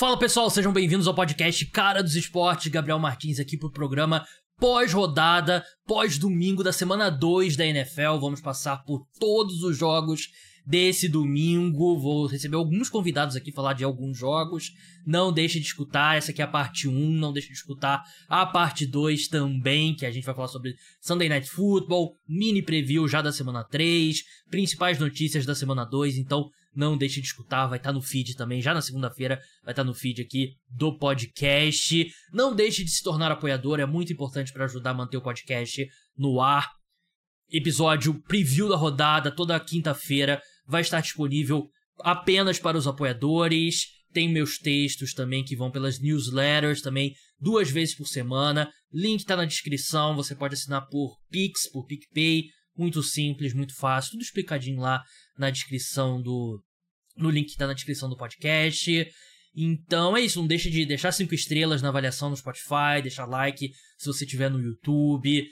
Fala pessoal, sejam bem-vindos ao podcast Cara dos Esportes. Gabriel Martins aqui pro programa pós-rodada, pós-domingo da semana 2 da NFL. Vamos passar por todos os jogos desse domingo. Vou receber alguns convidados aqui falar de alguns jogos. Não deixe de escutar, essa aqui é a parte 1, não deixe de escutar a parte 2 também, que a gente vai falar sobre Sunday Night Football, mini preview já da semana 3, principais notícias da semana 2, então não deixe de escutar, vai estar tá no feed também, já na segunda-feira vai estar tá no feed aqui do podcast. Não deixe de se tornar apoiador, é muito importante para ajudar a manter o podcast no ar. Episódio preview da rodada toda quinta-feira vai estar disponível apenas para os apoiadores. Tem meus textos também que vão pelas newsletters também duas vezes por semana. Link está na descrição, você pode assinar por Pix, por PicPay, muito simples, muito fácil, tudo explicadinho lá na descrição do. No link que tá na descrição do podcast. Então é isso, não deixe de deixar cinco estrelas na avaliação no Spotify, deixar like se você estiver no YouTube.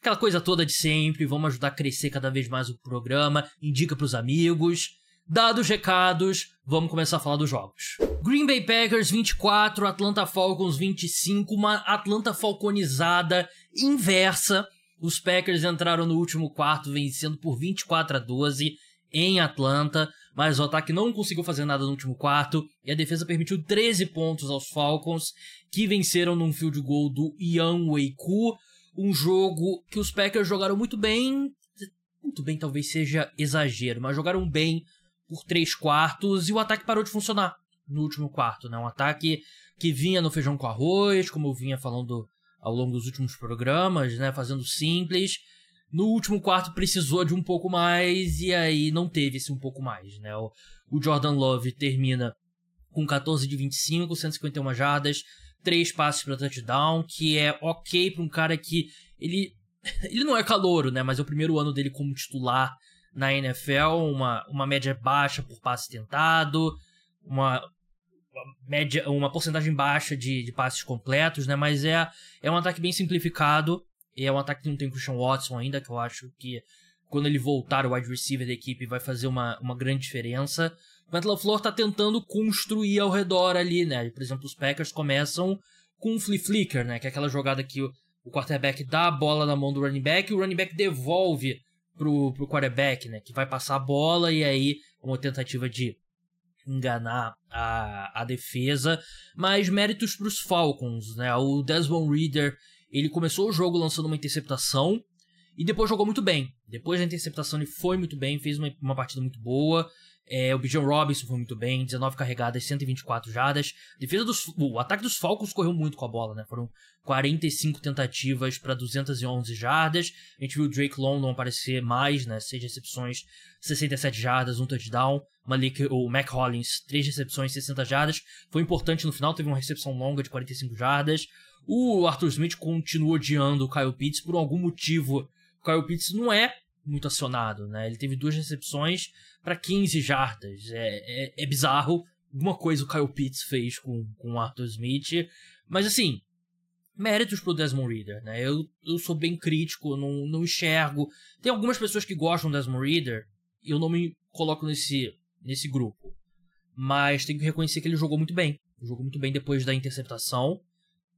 Aquela coisa toda de sempre, vamos ajudar a crescer cada vez mais o programa, indica pros amigos. Dados os recados, vamos começar a falar dos jogos. Green Bay Packers 24, Atlanta Falcons 25, uma Atlanta falconizada inversa. Os Packers entraram no último quarto vencendo por 24 a 12 em Atlanta, mas o ataque não conseguiu fazer nada no último quarto e a defesa permitiu 13 pontos aos Falcons, que venceram num field goal do Ian Weiku, um jogo que os Packers jogaram muito bem, muito bem talvez seja exagero, mas jogaram bem por três quartos e o ataque parou de funcionar no último quarto, né? Um ataque que vinha no feijão com arroz, como eu vinha falando ao longo dos últimos programas, né? Fazendo simples no último quarto precisou de um pouco mais e aí não teve esse um pouco mais, né? O, o Jordan Love termina com 14 de 25, 151 jardas, três passes para touchdown, que é ok para um cara que ele ele não é calouro, né? Mas é o primeiro ano dele como titular na NFL, uma, uma média baixa por passe tentado, uma, uma média, uma porcentagem baixa de, de passes completos, né? Mas é, é um ataque bem simplificado e é um ataque que não tem Christian Watson ainda, que eu acho que quando ele voltar, o wide receiver da equipe vai fazer uma, uma grande diferença. O Matt LaFleur tá tentando construir ao redor ali, né? Por exemplo, os Packers começam com um flip flicker, né? Que é aquela jogada que o, o quarterback dá a bola na mão do running back e o running back devolve pro, pro quarterback, né? Que vai passar a bola e aí uma tentativa de enganar a, a defesa. Mas méritos pros Falcons, né? O Desmond Reader ele começou o jogo lançando uma interceptação e depois jogou muito bem. Depois da interceptação ele foi muito bem, fez uma, uma partida muito boa. É, o Bijan Robinson foi muito bem, 19 carregadas, 124 jardas. Defesa dos, o ataque dos Falcons correu muito com a bola, né? Foram 45 tentativas para 211 jardas. A gente viu o Drake London aparecer mais, né? 6 recepções, 67 jardas, um touchdown. Malik, o Mac Hollins, 3 recepções, 60 jardas. Foi importante no final, teve uma recepção longa de 45 jardas. O Arthur Smith continua odiando o Kyle Pitts por algum motivo. O Kyle Pitts não é muito acionado, né? Ele teve duas recepções para 15 jardas. É, é, é, bizarro. Alguma coisa o Kyle Pitts fez com, com o Arthur Smith. Mas assim, méritos pro Desmond Reader, né? Eu, eu sou bem crítico, não, não enxergo. Tem algumas pessoas que gostam do Desmond Reader e eu não me coloco nesse, nesse grupo. Mas tenho que reconhecer que ele jogou muito bem. Jogou muito bem depois da interceptação.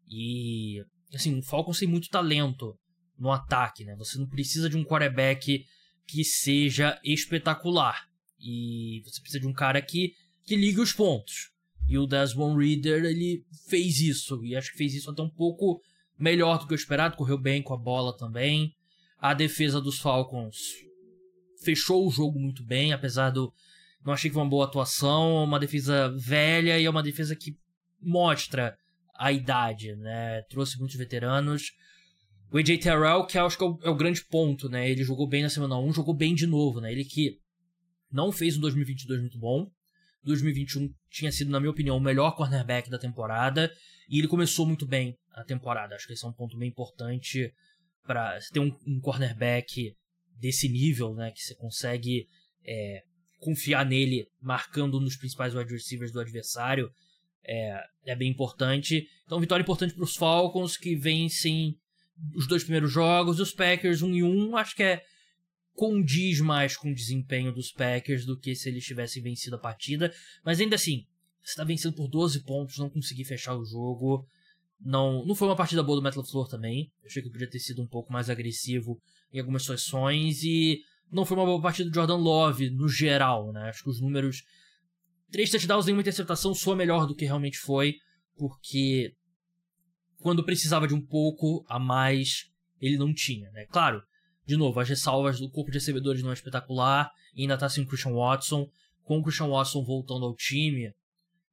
E, assim, o Falcons tem muito talento no ataque, né? Você não precisa de um quarterback que seja espetacular. E você precisa de um cara que, que ligue os pontos. E o Desmond Reader, ele fez isso. E acho que fez isso até um pouco melhor do que o esperado. Correu bem com a bola também. A defesa dos Falcons fechou o jogo muito bem, apesar do. Não achei que foi uma boa atuação. Uma defesa velha e é uma defesa que mostra a idade, né? Trouxe muitos veteranos. O AJ Terrell, que acho que é o, é o, grande ponto, né? Ele jogou bem na semana 1, jogou bem de novo, né? Ele que não fez um 2022 muito bom. 2021 tinha sido, na minha opinião, o melhor cornerback da temporada. E ele começou muito bem a temporada. Acho que esse é um ponto bem importante para ter um, um, cornerback desse nível, né? Que você consegue é, confiar nele marcando um dos principais wide receivers do adversário é, é bem importante. Então, vitória importante para os Falcons, que vencem os dois primeiros jogos. Os Packers 1 um e 1, um, acho que é condiz mais com o desempenho dos Packers do que se eles tivessem vencido a partida. Mas ainda assim, você tá vencendo por 12 pontos, não conseguir fechar o jogo. Não, não foi uma partida boa do Metal Floor também. Eu achei que podia ter sido um pouco mais agressivo em algumas situações. E não foi uma boa partida do Jordan Love no geral, né? Acho que os números. Três touchdowns e uma interceptação soa melhor do que realmente foi. Porque quando precisava de um pouco a mais, ele não tinha, né? Claro, de novo, as ressalvas do corpo de recebedores não é espetacular. E ainda tá sem o Christian Watson. Com o Christian Watson voltando ao time,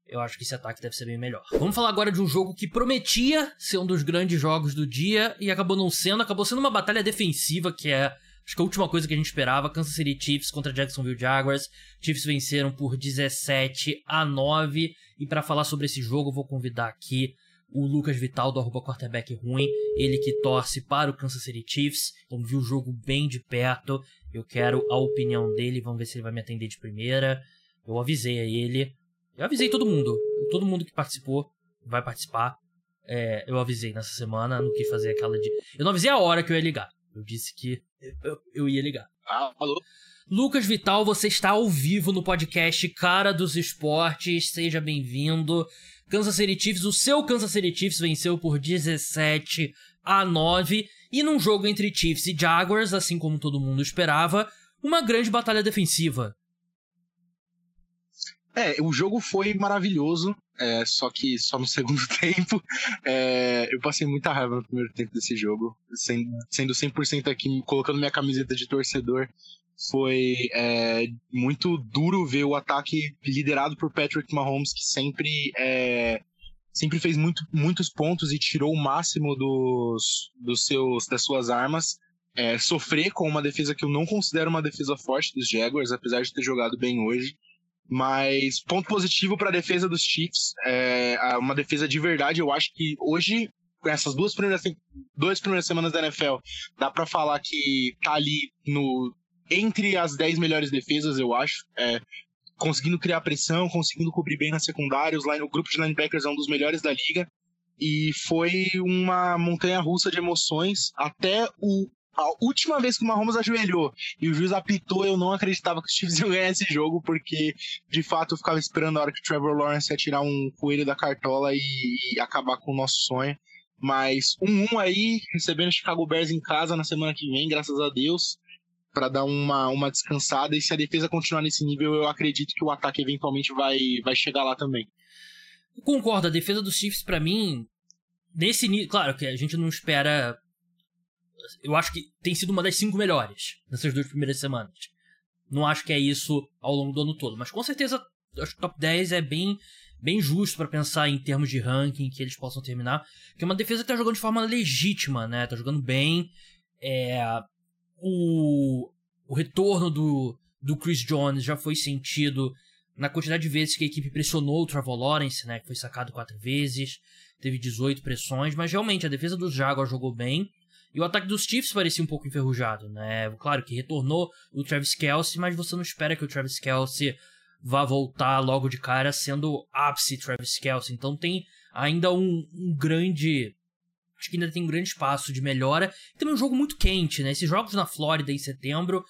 eu acho que esse ataque deve ser bem melhor. Vamos falar agora de um jogo que prometia ser um dos grandes jogos do dia e acabou não sendo. Acabou sendo uma batalha defensiva, que é acho que a última coisa que a gente esperava. Kansas City Chiefs contra Jacksonville Jaguars. Chiefs venceram por 17 a 9. E para falar sobre esse jogo, vou convidar aqui o Lucas Vital do arroba quarterback ruim, ele que torce para o Kansas City Chiefs, então viu o jogo bem de perto, eu quero a opinião dele, vamos ver se ele vai me atender de primeira, eu avisei a ele, eu avisei todo mundo. Todo mundo que participou vai participar. É, eu avisei nessa semana, não quis fazer aquela de. Eu não avisei a hora que eu ia ligar. Eu disse que eu, eu ia ligar. Ah, alô? Lucas Vital, você está ao vivo no podcast Cara dos Esportes. Seja bem-vindo. Kansas City Chiefs, o seu Kansas City Chiefs venceu por 17 a 9 e num jogo entre Chiefs e Jaguars, assim como todo mundo esperava, uma grande batalha defensiva. É, o jogo foi maravilhoso, é, só que só no segundo tempo. É, eu passei muita raiva no primeiro tempo desse jogo, sendo, sendo 100% aqui, colocando minha camiseta de torcedor. Foi é, muito duro ver o ataque liderado por Patrick Mahomes, que sempre, é, sempre fez muito, muitos pontos e tirou o máximo dos, dos seus, das suas armas. É, sofrer com uma defesa que eu não considero uma defesa forte dos Jaguars, apesar de ter jogado bem hoje. Mas ponto positivo para a defesa dos Chiefs, é uma defesa de verdade. Eu acho que hoje, com essas duas primeiras, duas primeiras semanas da NFL, dá para falar que tá ali no entre as 10 melhores defesas, eu acho. É, conseguindo criar pressão, conseguindo cobrir bem na secundária. Os line, o grupo de linebackers é um dos melhores da liga. E foi uma montanha russa de emoções até o a última vez que o Mahomes ajoelhou e o juiz apitou, eu não acreditava que os Chiefs iam ganhar esse jogo, porque de fato eu ficava esperando a hora que o Trevor Lawrence ia tirar um coelho da cartola e, e acabar com o nosso sonho. Mas um 1 um aí, recebendo o Chicago Bears em casa na semana que vem, graças a Deus, para dar uma, uma descansada. E se a defesa continuar nesse nível, eu acredito que o ataque eventualmente vai, vai chegar lá também. Concordo, a defesa dos Chiefs, para mim, nesse nível. Claro que a gente não espera eu acho que tem sido uma das cinco melhores nessas duas primeiras semanas. Não acho que é isso ao longo do ano todo, mas com certeza acho que o top 10 é bem, bem justo para pensar em termos de ranking que eles possam terminar. Que é uma defesa que tá jogando de forma legítima, né? Tá jogando bem. É, o, o retorno do, do Chris Jones já foi sentido na quantidade de vezes que a equipe pressionou o Trevor Lawrence, né? Que foi sacado quatro vezes, teve 18 pressões, mas realmente a defesa dos Jaguars jogou bem. E o ataque dos Chiefs parecia um pouco enferrujado, né? Claro que retornou o Travis Kelsey, mas você não espera que o Travis Kelsey vá voltar logo de cara sendo ápice Travis Kelsey. Então tem ainda um, um grande. Acho que ainda tem um grande espaço de melhora. E também um jogo muito quente, né? Esses jogos na Flórida em setembro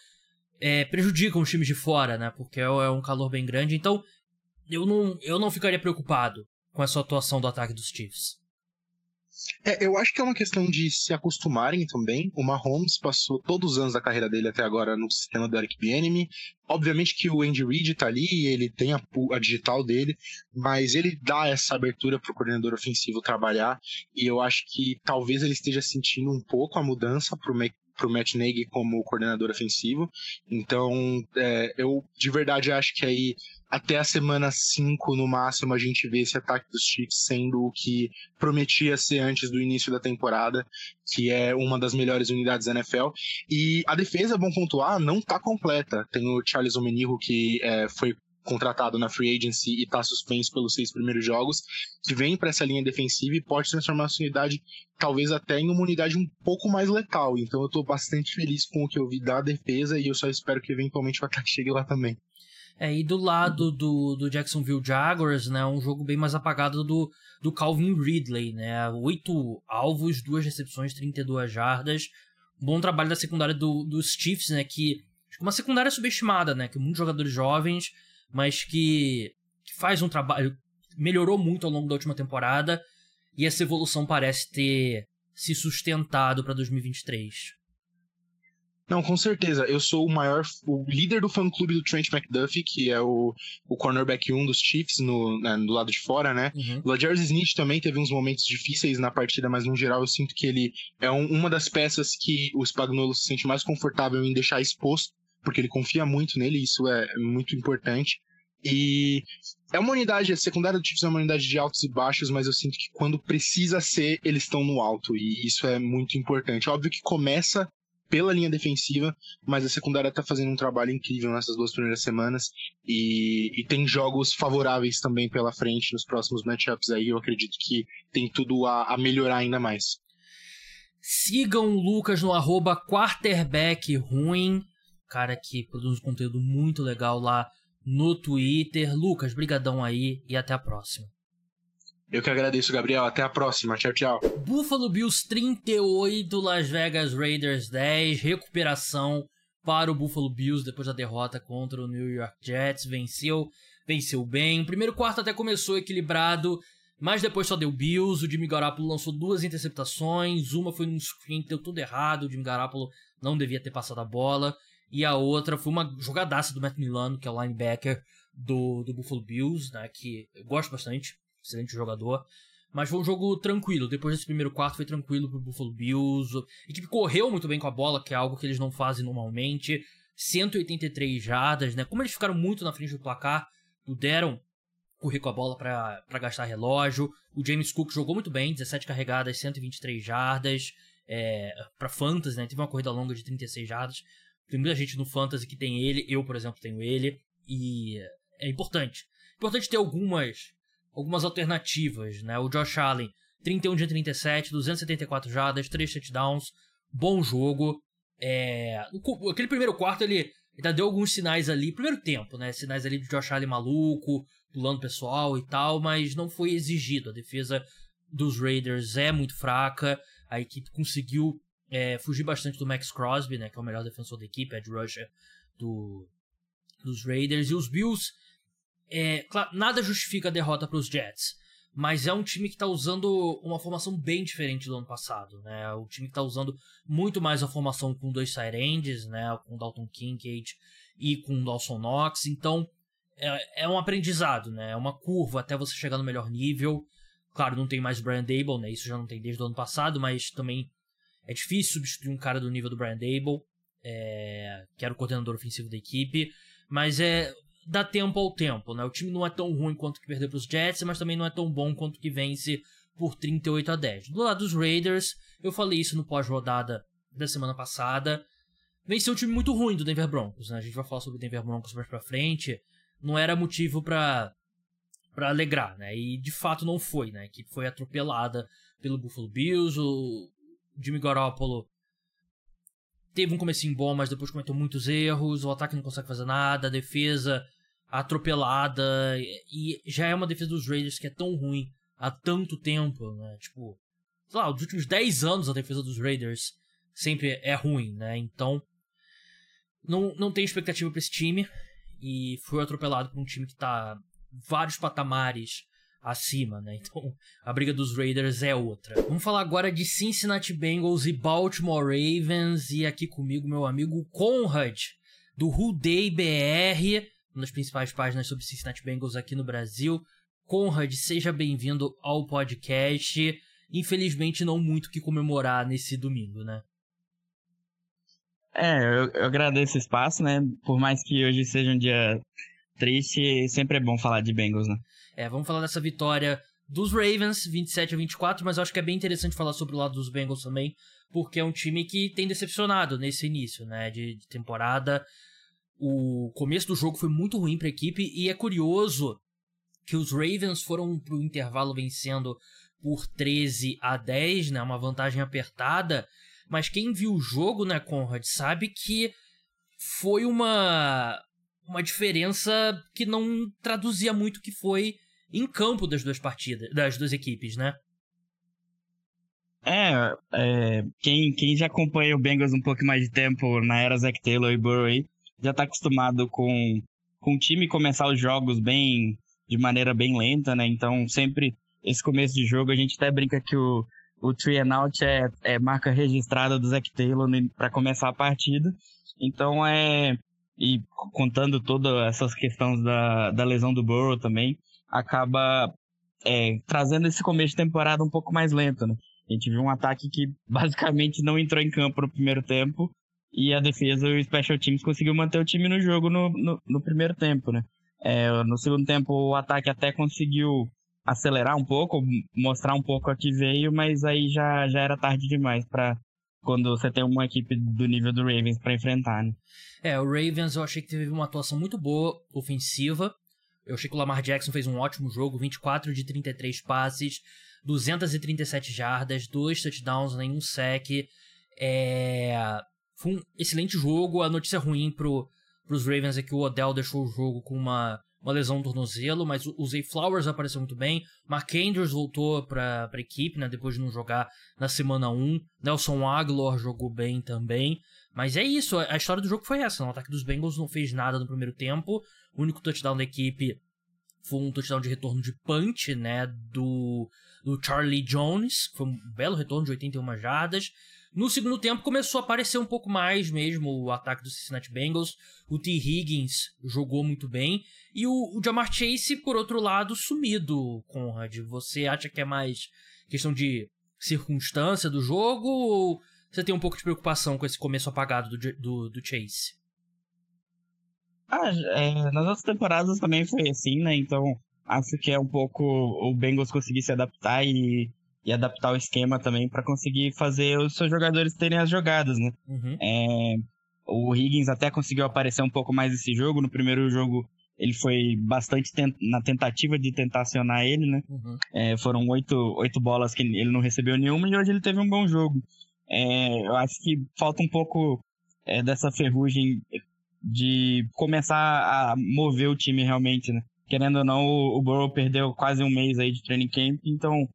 é, prejudicam os times de fora, né? Porque é, é um calor bem grande. Então eu não, eu não ficaria preocupado com essa atuação do ataque dos Chiefs. É, eu acho que é uma questão de se acostumarem também. O Mahomes passou todos os anos da carreira dele até agora no sistema do Eric Bieniemy. Obviamente que o Andy Reid tá ali, ele tem a, a digital dele, mas ele dá essa abertura pro coordenador ofensivo trabalhar. E eu acho que talvez ele esteja sentindo um pouco a mudança pro, pro Matt Nagy como coordenador ofensivo. Então, é, eu de verdade acho que aí até a semana 5 no máximo a gente vê esse ataque dos Chiefs sendo o que prometia ser antes do início da temporada, que é uma das melhores unidades da NFL. E a defesa, bom pontuar, não tá completa. Tem o Charles Omenihu que é, foi contratado na free agency e está suspenso pelos seis primeiros jogos, que vem para essa linha defensiva e pode transformar a sua unidade talvez até em uma unidade um pouco mais letal. Então eu estou bastante feliz com o que eu vi da defesa e eu só espero que eventualmente o ataque chegue lá também. É, e do lado do, do Jacksonville Jaguars, né, um jogo bem mais apagado do, do Calvin Ridley, né, oito alvos, duas recepções, 32 jardas, bom trabalho da secundária do, dos Chiefs, né, que uma secundária subestimada, né, que muitos jogadores jovens, mas que, que faz um trabalho melhorou muito ao longo da última temporada e essa evolução parece ter se sustentado para 2023. Não, com certeza. Eu sou o maior, o líder do fã-clube do Trent McDuffie, que é o, o cornerback 1 dos Chiefs no, né, do lado de fora, né? Uhum. O Lajarius Smith também teve uns momentos difíceis na partida, mas no geral eu sinto que ele é um, uma das peças que o Spagnuolo se sente mais confortável em deixar exposto, porque ele confia muito nele, e isso é muito importante. E é uma unidade, a secundária do Chiefs é uma unidade de altos e baixos, mas eu sinto que quando precisa ser, eles estão no alto, e isso é muito importante. Óbvio que começa pela linha defensiva, mas a secundária tá fazendo um trabalho incrível nessas duas primeiras semanas e, e, tem jogos favoráveis também pela frente nos próximos matchups aí. Eu acredito que tem tudo a, a melhorar ainda mais. Sigam o Lucas no arroba quarterback ruim, cara que produz um conteúdo muito legal lá no Twitter. Lucas, brigadão aí e até a próxima. Eu que agradeço, Gabriel. Até a próxima. Tchau, tchau. Buffalo Bills 38, Las Vegas Raiders 10. Recuperação para o Buffalo Bills depois da derrota contra o New York Jets. Venceu, venceu bem. O primeiro quarto até começou equilibrado, mas depois só deu Bills. O Jimmy Garoppolo lançou duas interceptações. Uma foi num screen que deu tudo errado. O Jimmy Garoppolo não devia ter passado a bola. E a outra foi uma jogadaça do Matt Milano, que é o linebacker do, do Buffalo Bills, né, que eu gosto bastante excelente jogador. Mas foi um jogo tranquilo. Depois desse primeiro quarto foi tranquilo pro Buffalo Bills. A equipe correu muito bem com a bola, que é algo que eles não fazem normalmente. 183 jardas, né? Como eles ficaram muito na frente do placar, puderam correr com a bola para gastar relógio. O James Cook jogou muito bem, 17 carregadas, 123 jardas. É, para Fantasy, né? Teve uma corrida longa de 36 jardas. Tem muita gente no Fantasy que tem ele. Eu, por exemplo, tenho ele. E é importante. Importante ter algumas algumas alternativas, né? O Josh Allen, 31 de 37, 274 jardas, 3 touchdowns, bom jogo. É... Aquele primeiro quarto ele ainda deu alguns sinais ali, primeiro tempo, né? Sinais ali de Josh Allen maluco, pulando pessoal e tal, mas não foi exigido. A defesa dos Raiders é muito fraca, a equipe conseguiu é, fugir bastante do Max Crosby, né? Que é o melhor defensor da equipe, Ed Rusher do, dos Raiders. E os Bills é, claro, nada justifica a derrota para os Jets, mas é um time que está usando uma formação bem diferente do ano passado, né? O time que está usando muito mais a formação com dois Syrendes, né? Com Dalton Kincaid e com Dawson Knox, então é, é, um aprendizado, né? É uma curva até você chegar no melhor nível. Claro, não tem mais Brian Dable, né? Isso já não tem desde o ano passado, mas também é difícil substituir um cara do nível do Brian Dable, é, que era o coordenador ofensivo da equipe. Mas é dá tempo ao tempo, né? O time não é tão ruim quanto que perdeu para os Jets, mas também não é tão bom quanto que vence por 38 a 10. Do lado dos Raiders, eu falei isso no pós-rodada da semana passada. Venceu um time muito ruim do Denver Broncos, né? A gente vai falar sobre o Denver Broncos mais pra frente. Não era motivo para para alegrar, né? E de fato não foi, né? Que foi atropelada pelo Buffalo Bills, o Jimmy Garoppolo teve um comecinho bom, mas depois cometeu muitos erros, o ataque não consegue fazer nada, a defesa atropelada, e já é uma defesa dos Raiders que é tão ruim há tanto tempo, né? Tipo, sei lá, os últimos 10 anos a defesa dos Raiders sempre é ruim, né? Então, não, não tem expectativa para esse time, e foi atropelado por um time que tá vários patamares acima, né? Então a briga dos Raiders é outra. Vamos falar agora de Cincinnati Bengals e Baltimore Ravens e aqui comigo meu amigo Conrad do Who Day BR, uma das principais páginas sobre Cincinnati Bengals aqui no Brasil. Conrad, seja bem-vindo ao podcast. Infelizmente não muito que comemorar nesse domingo, né? É, eu, eu agradeço o espaço, né? Por mais que hoje seja um dia triste, sempre é bom falar de Bengals, né? É, vamos falar dessa vitória dos Ravens, 27 a 24, mas eu acho que é bem interessante falar sobre o lado dos Bengals também, porque é um time que tem decepcionado nesse início, né, de, de temporada. O começo do jogo foi muito ruim para a equipe e é curioso que os Ravens foram pro intervalo vencendo por 13 a 10, né, uma vantagem apertada, mas quem viu o jogo, né, Conrad, sabe que foi uma uma diferença que não traduzia muito o que foi em campo das duas partidas, das duas equipes, né? É, é, quem, quem já acompanha o Bengals um pouco mais de tempo na era Zach Taylor e Burrow já tá acostumado com, com o time começar os jogos bem de maneira bem lenta, né? Então, sempre esse começo de jogo, a gente até brinca que o, o three and out é, é marca registrada do Zac Taylor para começar a partida. Então, é. E contando todas essas questões da, da lesão do Burrow também, acaba é, trazendo esse começo de temporada um pouco mais lento, né? A gente viu um ataque que basicamente não entrou em campo no primeiro tempo e a defesa e o Special Teams conseguiu manter o time no jogo no, no, no primeiro tempo, né? É, no segundo tempo o ataque até conseguiu acelerar um pouco, mostrar um pouco a que veio, mas aí já, já era tarde demais para quando você tem uma equipe do nível do Ravens para enfrentar, né? É, o Ravens eu achei que teve uma atuação muito boa ofensiva. Eu achei que o Lamar Jackson fez um ótimo jogo, 24 de 33 passes, 237 jardas, dois touchdowns, nenhum sec. É... Foi um excelente jogo. A notícia ruim pro, pros Ravens é que o Odell deixou o jogo com uma, uma lesão no tornozelo, mas o Zay Flowers apareceu muito bem. Mark Andrews voltou pra, pra equipe, né, depois de não jogar na semana 1. Nelson Aguilar jogou bem também. Mas é isso, a história do jogo foi essa. Né? O ataque dos Bengals não fez nada no primeiro tempo. O único touchdown da equipe foi um touchdown de retorno de punch, né, do, do Charlie Jones, foi um belo retorno de 81 jardas. No segundo tempo começou a aparecer um pouco mais mesmo o ataque do Cincinnati Bengals. O T. Higgins jogou muito bem. E o, o Jamar Chase, por outro lado, sumido, Conrad. Você acha que é mais questão de circunstância do jogo ou você tem um pouco de preocupação com esse começo apagado do, do, do Chase? Ah, é, nas outras temporadas também foi assim, né? Então acho que é um pouco o Bengals conseguir se adaptar e, e adaptar o esquema também para conseguir fazer os seus jogadores terem as jogadas, né? Uhum. É, o Higgins até conseguiu aparecer um pouco mais nesse jogo. No primeiro jogo ele foi bastante tent na tentativa de tentar acionar ele, né? Uhum. É, foram oito, oito bolas que ele não recebeu nenhuma e hoje ele teve um bom jogo. É, eu acho que falta um pouco é, dessa ferrugem de começar a mover o time realmente, né? Querendo ou não, o, Burrow perdeu quase um mês aí de training camp, então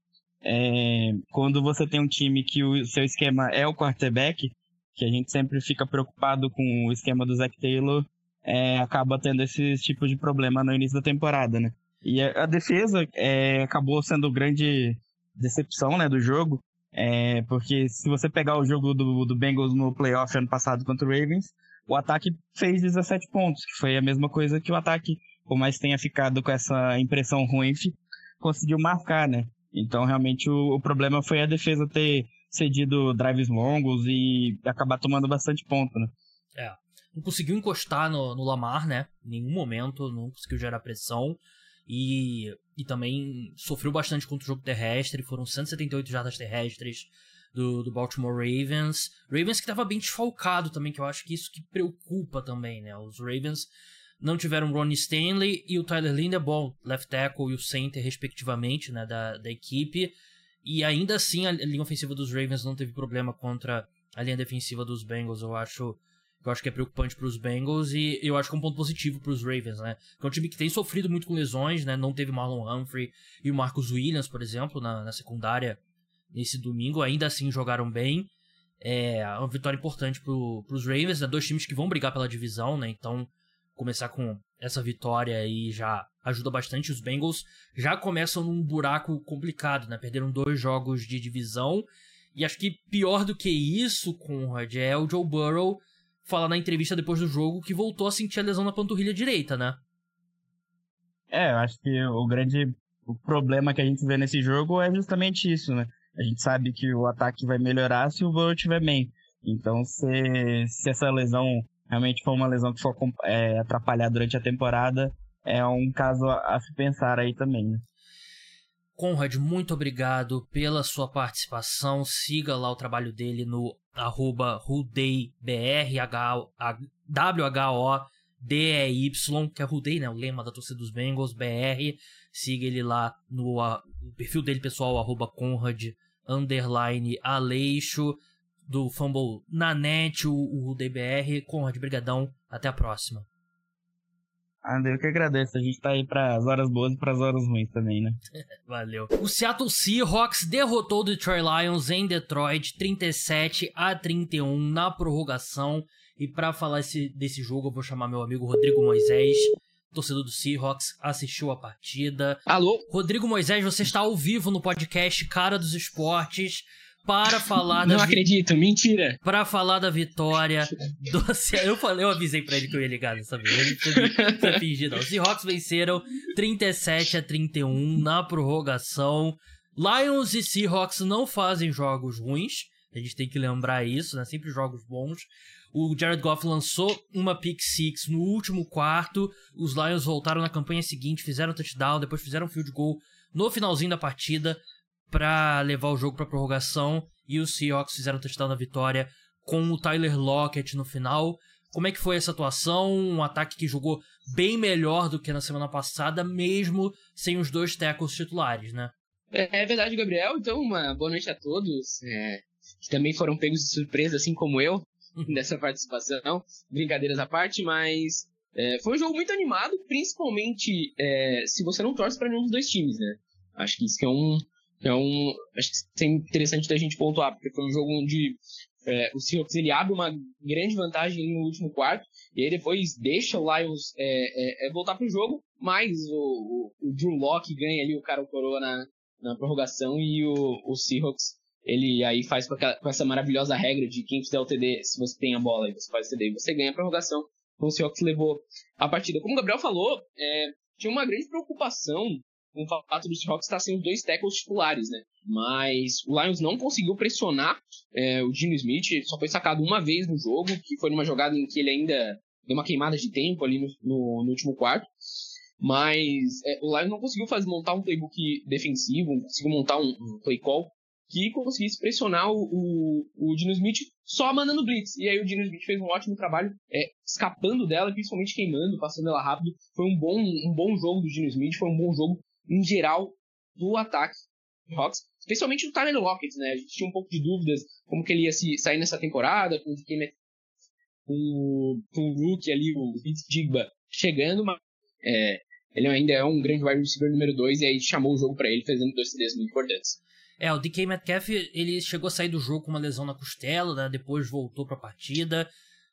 é, quando você tem um time que o seu esquema é o quarterback, que a gente sempre fica preocupado com o esquema do Zach Taylor, é, acaba tendo esse tipo de problema no início da temporada, né? E a, a defesa é, acabou sendo grande decepção né, do jogo, é, porque se você pegar o jogo do, do Bengals no playoff ano passado contra o Ravens, o ataque fez 17 pontos, que foi a mesma coisa que o ataque, por mais tenha ficado com essa impressão ruim, conseguiu marcar, né? Então, realmente, o, o problema foi a defesa ter cedido drives longos e acabar tomando bastante ponto, né? É. Não conseguiu encostar no, no Lamar, né? Em nenhum momento, não conseguiu gerar pressão. E, e também sofreu bastante contra o jogo terrestre. Foram 178 jardas terrestres, do, do Baltimore Ravens. Ravens que estava bem desfalcado também, que eu acho que isso que preocupa também, né? Os Ravens não tiveram Ronnie Stanley e o Tyler Linderbaum, left tackle e o center, respectivamente, né, da, da equipe. E ainda assim, a linha ofensiva dos Ravens não teve problema contra a linha defensiva dos Bengals. Eu acho, eu acho que é preocupante para os Bengals e eu acho que é um ponto positivo para os Ravens, né? Que é um time que tem sofrido muito com lesões, né? Não teve Marlon Humphrey e o Marcus Williams, por exemplo, na, na secundária nesse domingo. Ainda assim jogaram bem. É uma vitória importante para os Ravens, né? Dois times que vão brigar pela divisão, né? Então, começar com essa vitória aí já ajuda bastante. Os Bengals já começam num buraco complicado, né? Perderam dois jogos de divisão. E acho que pior do que isso, Conrad, é o Joe Burrow falar na entrevista depois do jogo que voltou a sentir a lesão na panturrilha direita, né? É, eu acho que o grande problema que a gente vê nesse jogo é justamente isso, né? A gente sabe que o ataque vai melhorar se o Burrow estiver bem. Então, se, se essa lesão realmente for uma lesão que for é, atrapalhar durante a temporada, é um caso a, a se pensar aí também. Né? Conrad, muito obrigado pela sua participação. Siga lá o trabalho dele no arroba RudeiBR, W-H-O-D-E-Y, que é Rudei, né? O lema da torcida dos Bengals, BR. Siga ele lá no, a, no perfil dele pessoal, arroba Conrad underline Aleixo, do Fumble na net, o, o DBR. Conrad, brigadão, até a próxima. André, eu que agradeço. A gente tá aí pras horas boas e pras horas ruins também, né? Valeu. O Seattle Seahawks derrotou o Detroit Lions em Detroit 37 a 31 na prorrogação. E para falar esse, desse jogo, eu vou chamar meu amigo Rodrigo Moisés. torcedor do Seahawks, assistiu a partida. Alô? Rodrigo Moisés, você está ao vivo no podcast Cara dos Esportes para falar da Não acredito, mentira. Para falar da vitória do Eu falei, eu avisei para ele que eu ia ligar dessa vez. Ele precisa fingir não. Os Seahawks venceram 37 a 31 na prorrogação. Lions e Seahawks não fazem jogos ruins. A gente tem que lembrar isso, né? Sempre jogos bons. O Jared Goff lançou uma pick six no último quarto. Os Lions voltaram na campanha seguinte, fizeram touchdown, depois fizeram field goal no finalzinho da partida para levar o jogo para prorrogação. E os Seahawks fizeram touchdown na vitória com o Tyler Lockett no final. Como é que foi essa atuação? Um ataque que jogou bem melhor do que na semana passada, mesmo sem os dois tackles titulares, né? É, é verdade, Gabriel. Então, uma boa noite a todos. É, que também foram pegos de surpresa, assim como eu. dessa participação. Brincadeiras à parte, mas é, foi um jogo muito animado, principalmente é, se você não torce para nenhum dos dois times, né? Acho que isso que é um, um, acho que é interessante da gente pontuar, porque foi um jogo onde é, o Seahawks ele abre uma grande vantagem no último quarto e aí depois deixa o Lions é, é, é voltar pro jogo, mas o, o, o Drew Locke ganha ali o cara o coroa na, na prorrogação e o, o Seahawks ele aí faz com, aquela, com, essa maravilhosa regra de quem fizer o TD, se você tem a bola e você faz o TD, você ganha a prorrogação. Então o Seahawks levou a partida. Como o Gabriel falou, é, tinha uma grande preocupação com o fato do Seahawks estar sendo dois tackles titulares, né? Mas o Lions não conseguiu pressionar é, o Gino Smith, só foi sacado uma vez no jogo, que foi numa jogada em que ele ainda deu uma queimada de tempo ali no, no, no último quarto. Mas é, o Lions não conseguiu fazer, montar um playbook defensivo, não conseguiu montar um, um play call que conseguisse pressionar o, o, o Dino Smith só mandando blitz. E aí o Dino Smith fez um ótimo trabalho é, escapando dela, principalmente queimando, passando ela rápido. Foi um bom, um bom jogo do Dino Smith, foi um bom jogo em geral do ataque do Hawks. Especialmente o Tyler Lockett, né? A gente tinha um pouco de dúvidas como que ele ia se sair nessa temporada, com, com, com o Rook ali, o Vince Digba chegando, mas é, ele ainda é um grande wide receiver número 2 e aí chamou o jogo para ele, fazendo dois CDs muito importantes. É, o DK Metcalf, ele chegou a sair do jogo com uma lesão na costela, né? Depois voltou para a partida,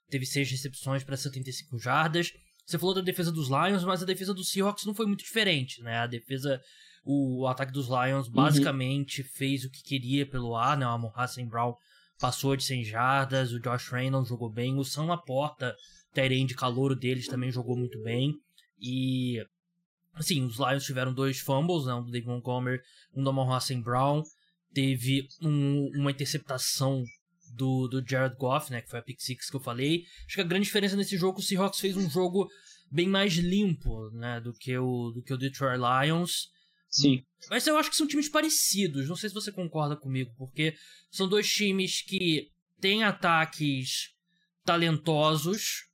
teve seis recepções para 75 jardas. Você falou da defesa dos Lions, mas a defesa dos Seahawks não foi muito diferente, né? A defesa, o, ataque dos Lions uhum. basicamente uhum. fez o que queria pelo ar, né? O Amon Hassan Brown passou de 100 jardas, o Josh Reynolds jogou bem, o Sam Laporta, terem de calor deles, também jogou muito bem. E assim, os Lions tiveram dois fumbles, né? Um do Dave Montgomery, um do Amon Hassan Brown teve um, uma interceptação do, do Jared Goff, né, que foi a pick six que eu falei. Acho que a grande diferença nesse jogo, o Seahawks fez um jogo bem mais limpo, né, do que o do que o Detroit Lions. Sim. Mas eu acho que são times parecidos. Não sei se você concorda comigo, porque são dois times que têm ataques talentosos,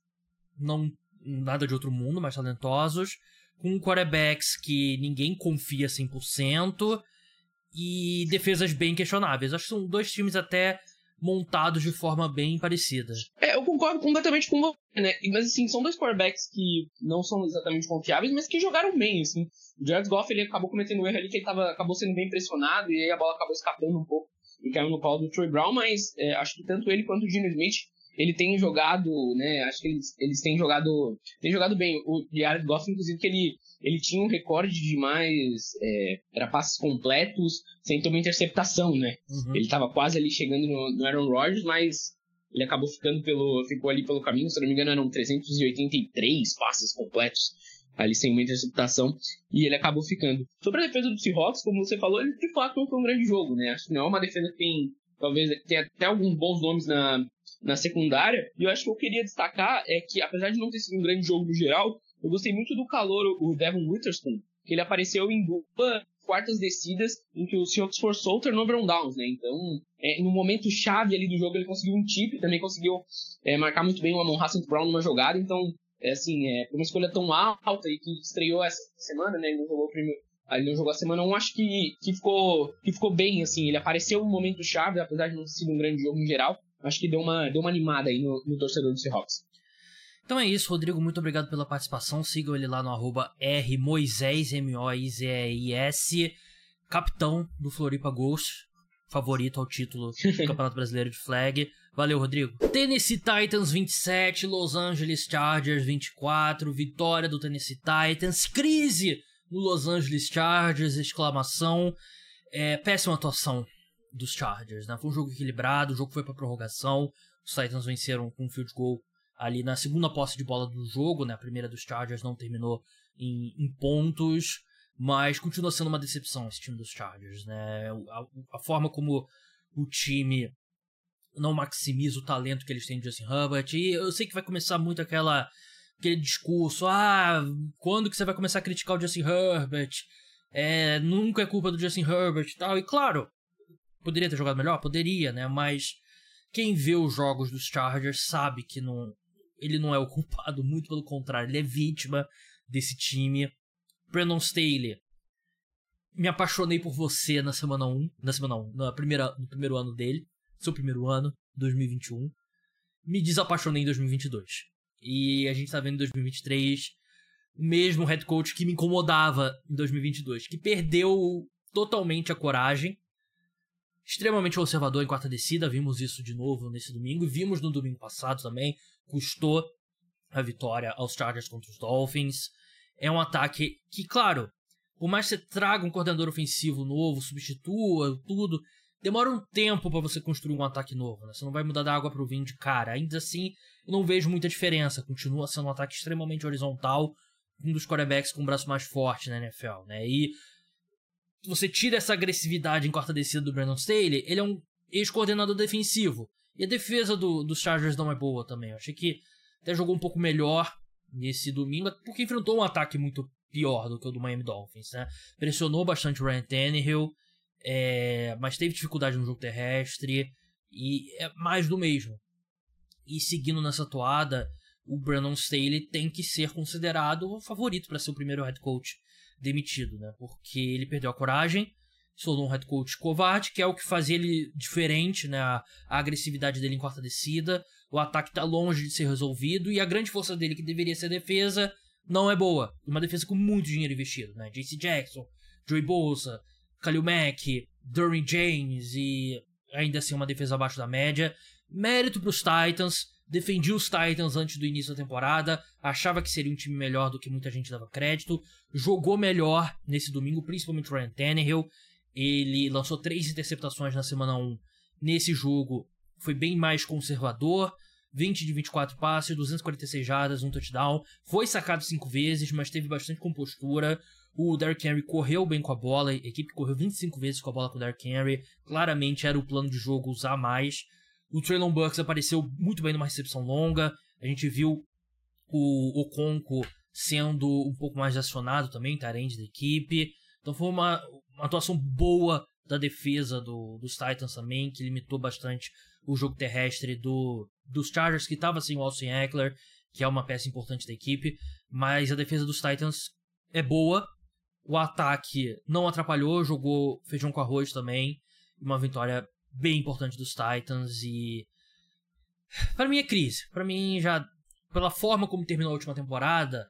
não nada de outro mundo, mas talentosos, com quarterbacks que ninguém confia 100%, e defesas bem questionáveis. Acho que são dois times até montados de forma bem parecida. É, eu concordo completamente com você, né? Mas assim, são dois quarterbacks que não são exatamente confiáveis, mas que jogaram bem, assim. O Jared Goff, ele acabou cometendo um erro ali que ele tava, acabou sendo bem pressionado e aí a bola acabou escapando um pouco e caiu no pau do Troy Brown, mas é, acho que tanto ele quanto o Gino Smith ele tem jogado, né? Acho que eles, eles têm jogado, têm jogado bem. O Jared Goff, inclusive, que ele ele tinha um recorde de mais é, era passes completos sem ter uma interceptação, né? Uhum. Ele estava quase ali chegando no, no, Aaron Rodgers, mas ele acabou ficando pelo ficou ali pelo caminho, se não me engano eram 383 passes completos ali sem uma interceptação e ele acabou ficando. Sobre a defesa do Seahawks, como você falou, ele de fato não foi um grande jogo, né? Acho que não é uma defesa que tem talvez tem até alguns bons nomes na na secundária. E eu acho que eu queria destacar é que apesar de não ter sido um grande jogo no geral, eu gostei muito do calor, o Devon Witherspoon, que ele apareceu em duas quartas descidas em que o Seahawks forçou o turnover on downs, né? Então, é, no momento chave ali do jogo, ele conseguiu um tip, também conseguiu é, marcar muito bem o Amon Hassan Brown numa jogada. Então, é assim, é, uma escolha tão alta e que estreou essa semana, né? Ele não jogou primeiro, ele não jogou a semana 1, acho que, que, ficou, que ficou bem, assim. Ele apareceu no momento chave, apesar de não ter sido um grande jogo em geral. Acho que deu uma, deu uma animada aí no, no torcedor do Seahawks. Então é isso, Rodrigo. Muito obrigado pela participação. Sigam ele lá no arroba Rmoisés, M-O-I-Z-E-I-S, capitão do Floripa Ghost. favorito ao título do Campeonato Brasileiro de Flag. Valeu, Rodrigo. Tennessee Titans 27, Los Angeles Chargers 24, vitória do Tennessee Titans, crise no Los Angeles Chargers, exclamação. É, péssima atuação dos Chargers, né? Foi um jogo equilibrado, o jogo foi para prorrogação, os Titans venceram com um field goal ali na segunda posse de bola do jogo, né? A primeira dos Chargers não terminou em, em pontos, mas continua sendo uma decepção esse time dos Chargers, né? A, a, forma como o time não maximiza o talento que eles têm de Justin Herbert, e eu sei que vai começar muito aquela aquele discurso, ah, quando que você vai começar a criticar o Justin Herbert? É, nunca é culpa do Justin Herbert e tal, e claro, poderia ter jogado melhor? Poderia, né? Mas quem vê os jogos dos Chargers sabe que não, ele não é o culpado, muito pelo contrário, ele é vítima desse time. Brandon Staley, me apaixonei por você na semana 1, na semana 1, na primeira, no primeiro ano dele, seu primeiro ano, 2021. Me desapaixonei em 2022. E a gente tá vendo em 2023 o mesmo head coach que me incomodava em 2022, que perdeu totalmente a coragem. Extremamente conservador em quarta descida, vimos isso de novo nesse domingo, e vimos no domingo passado também, custou a vitória aos Chargers contra os Dolphins. É um ataque que, claro, por mais que você traga um coordenador ofensivo novo, substitua tudo, demora um tempo para você construir um ataque novo, né? Você não vai mudar da água para o vinho de cara. Ainda assim, eu não vejo muita diferença. Continua sendo um ataque extremamente horizontal, um dos quarterbacks com o braço mais forte na NFL, né? E você tira essa agressividade em quarta descida do Brandon Staley, ele é um ex-coordenador defensivo. E a defesa do, dos Chargers não é boa também. Eu achei que até jogou um pouco melhor nesse domingo, porque enfrentou um ataque muito pior do que o do Miami Dolphins, né? Pressionou bastante o Ryan Tannehill, é, mas teve dificuldade no jogo terrestre e é mais do mesmo. E seguindo nessa toada, o Brandon Staley tem que ser considerado o favorito para ser o primeiro head coach demitido, né? Porque ele perdeu a coragem, se um head coach covarde, que é o que fazia ele diferente, né? A, agressividade dele em quarta descida, o ataque está longe de ser resolvido e a grande força dele, que deveria ser a defesa, não é boa. Uma defesa com muito dinheiro investido, né? JC Jackson, Joey Bolsa, Khalil Mack, Derwin James e ainda assim uma defesa abaixo da média. Mérito para os Titans. Defendi os Titans antes do início da temporada, achava que seria um time melhor do que muita gente dava crédito. Jogou melhor nesse domingo, principalmente o Ryan Tannehill. Ele lançou três interceptações na semana 1. Nesse jogo, foi bem mais conservador. 20 de 24 passes, 246 jardas, um touchdown. Foi sacado cinco vezes, mas teve bastante compostura. O Derrick Henry correu bem com a bola, a equipe correu 25 vezes com a bola com o Derrick Henry. Claramente era o plano de jogo usar mais. O Traylon Burks apareceu muito bem numa recepção longa. A gente viu o Oconco sendo um pouco mais acionado também, tarende da equipe. Então foi uma, uma atuação boa da defesa do, dos Titans também, que limitou bastante o jogo terrestre do, dos Chargers, que estava sem o Austin Eckler, que é uma peça importante da equipe, mas a defesa dos Titans é boa. O ataque não atrapalhou, jogou feijão com arroz também. Uma vitória bem importante dos Titans e. Para mim é crise. Para mim, já. Pela forma como terminou a última temporada,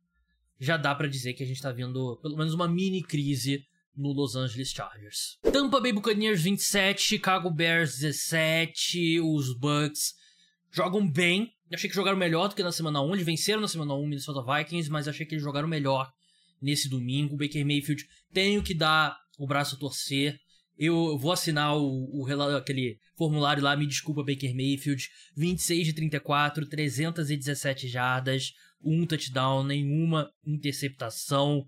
já dá para dizer que a gente tá vendo pelo menos uma mini crise no Los Angeles Chargers. Tampa Bay Buccaneers 27, Chicago Bears 17, os Bucks jogam bem. Achei que jogaram melhor do que na semana 1, eles venceram na semana 1 Minnesota Vikings, mas achei que eles jogaram melhor nesse domingo. O Baker Mayfield tenho que dar o braço a torcer. Eu vou assinar o, o aquele formulário lá, me desculpa Baker Mayfield, 26 de 34, 317 jardas, um touchdown, nenhuma interceptação.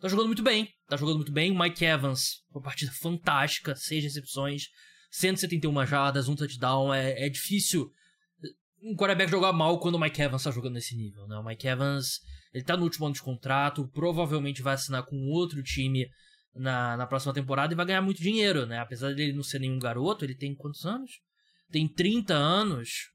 Tá jogando muito bem, tá jogando muito bem. O Mike Evans, uma partida fantástica, seis recepções, 171 jardas, um touchdown. É, é difícil um quarterback jogar mal quando o Mike Evans tá jogando nesse nível, né? O Mike Evans, ele tá no último ano de contrato, provavelmente vai assinar com outro time na, na próxima temporada e vai ganhar muito dinheiro, né? Apesar dele não ser nenhum garoto, ele tem quantos anos? Tem 30 anos.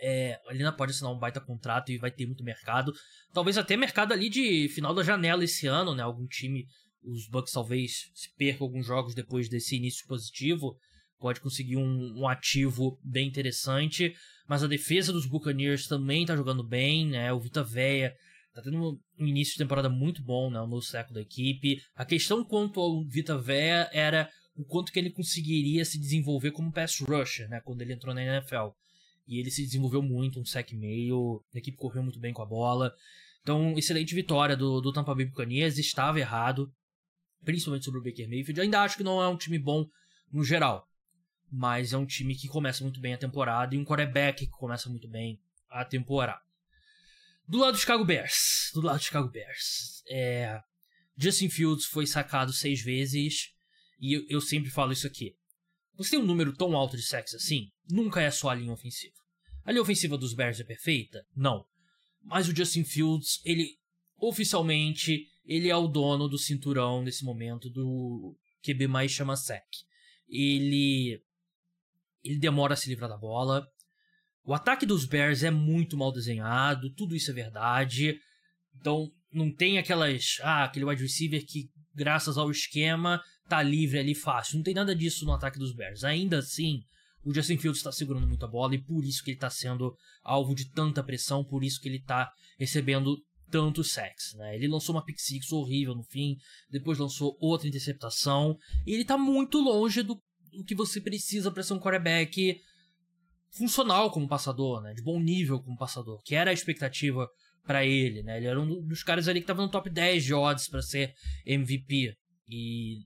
É, ele ainda pode assinar um baita contrato e vai ter muito mercado. Talvez até mercado ali de final da janela esse ano, né? Algum time, os Bucks talvez se percam alguns jogos depois desse início positivo. Pode conseguir um, um ativo bem interessante. Mas a defesa dos Buccaneers também tá jogando bem, né? O Vita Veia tá tendo um início de temporada muito bom, né? O novo século da equipe. A questão quanto ao Vita Veia era o quanto que ele conseguiria se desenvolver como pass rusher, né, quando ele entrou na NFL. E ele se desenvolveu muito, um sec meio, a equipe correu muito bem com a bola. Então, excelente vitória do, do Tampa Bay Buccaneers, estava errado, principalmente sobre o Baker Mayfield. Eu ainda acho que não é um time bom no geral, mas é um time que começa muito bem a temporada e um quarterback que começa muito bem a temporada. Do lado do Chicago Bears, do lado do Chicago Bears, é, Justin Fields foi sacado seis vezes e eu, eu sempre falo isso aqui. Você tem um número tão alto de sacks assim, nunca é só a linha ofensiva. A linha ofensiva dos Bears é perfeita? Não. Mas o Justin Fields, ele oficialmente, ele é o dono do cinturão nesse momento do QB mais chama sack. Ele ele demora a se livrar da bola. O ataque dos Bears é muito mal desenhado, tudo isso é verdade. Então, não tem aquelas, ah, aquele wide receiver que graças ao esquema tá livre ali fácil. Não tem nada disso no ataque dos Bears. Ainda assim, o Justin Fields está segurando muita bola e por isso que ele está sendo alvo de tanta pressão, por isso que ele está recebendo tanto sacks, né? Ele lançou uma pick six horrível no fim, depois lançou outra interceptação, e ele está muito longe do, do que você precisa para ser um quarterback funcional como passador, né? De bom nível como passador, que era a expectativa para ele, né? Ele era um dos caras ali que estava no top 10 de odds para ser MVP. E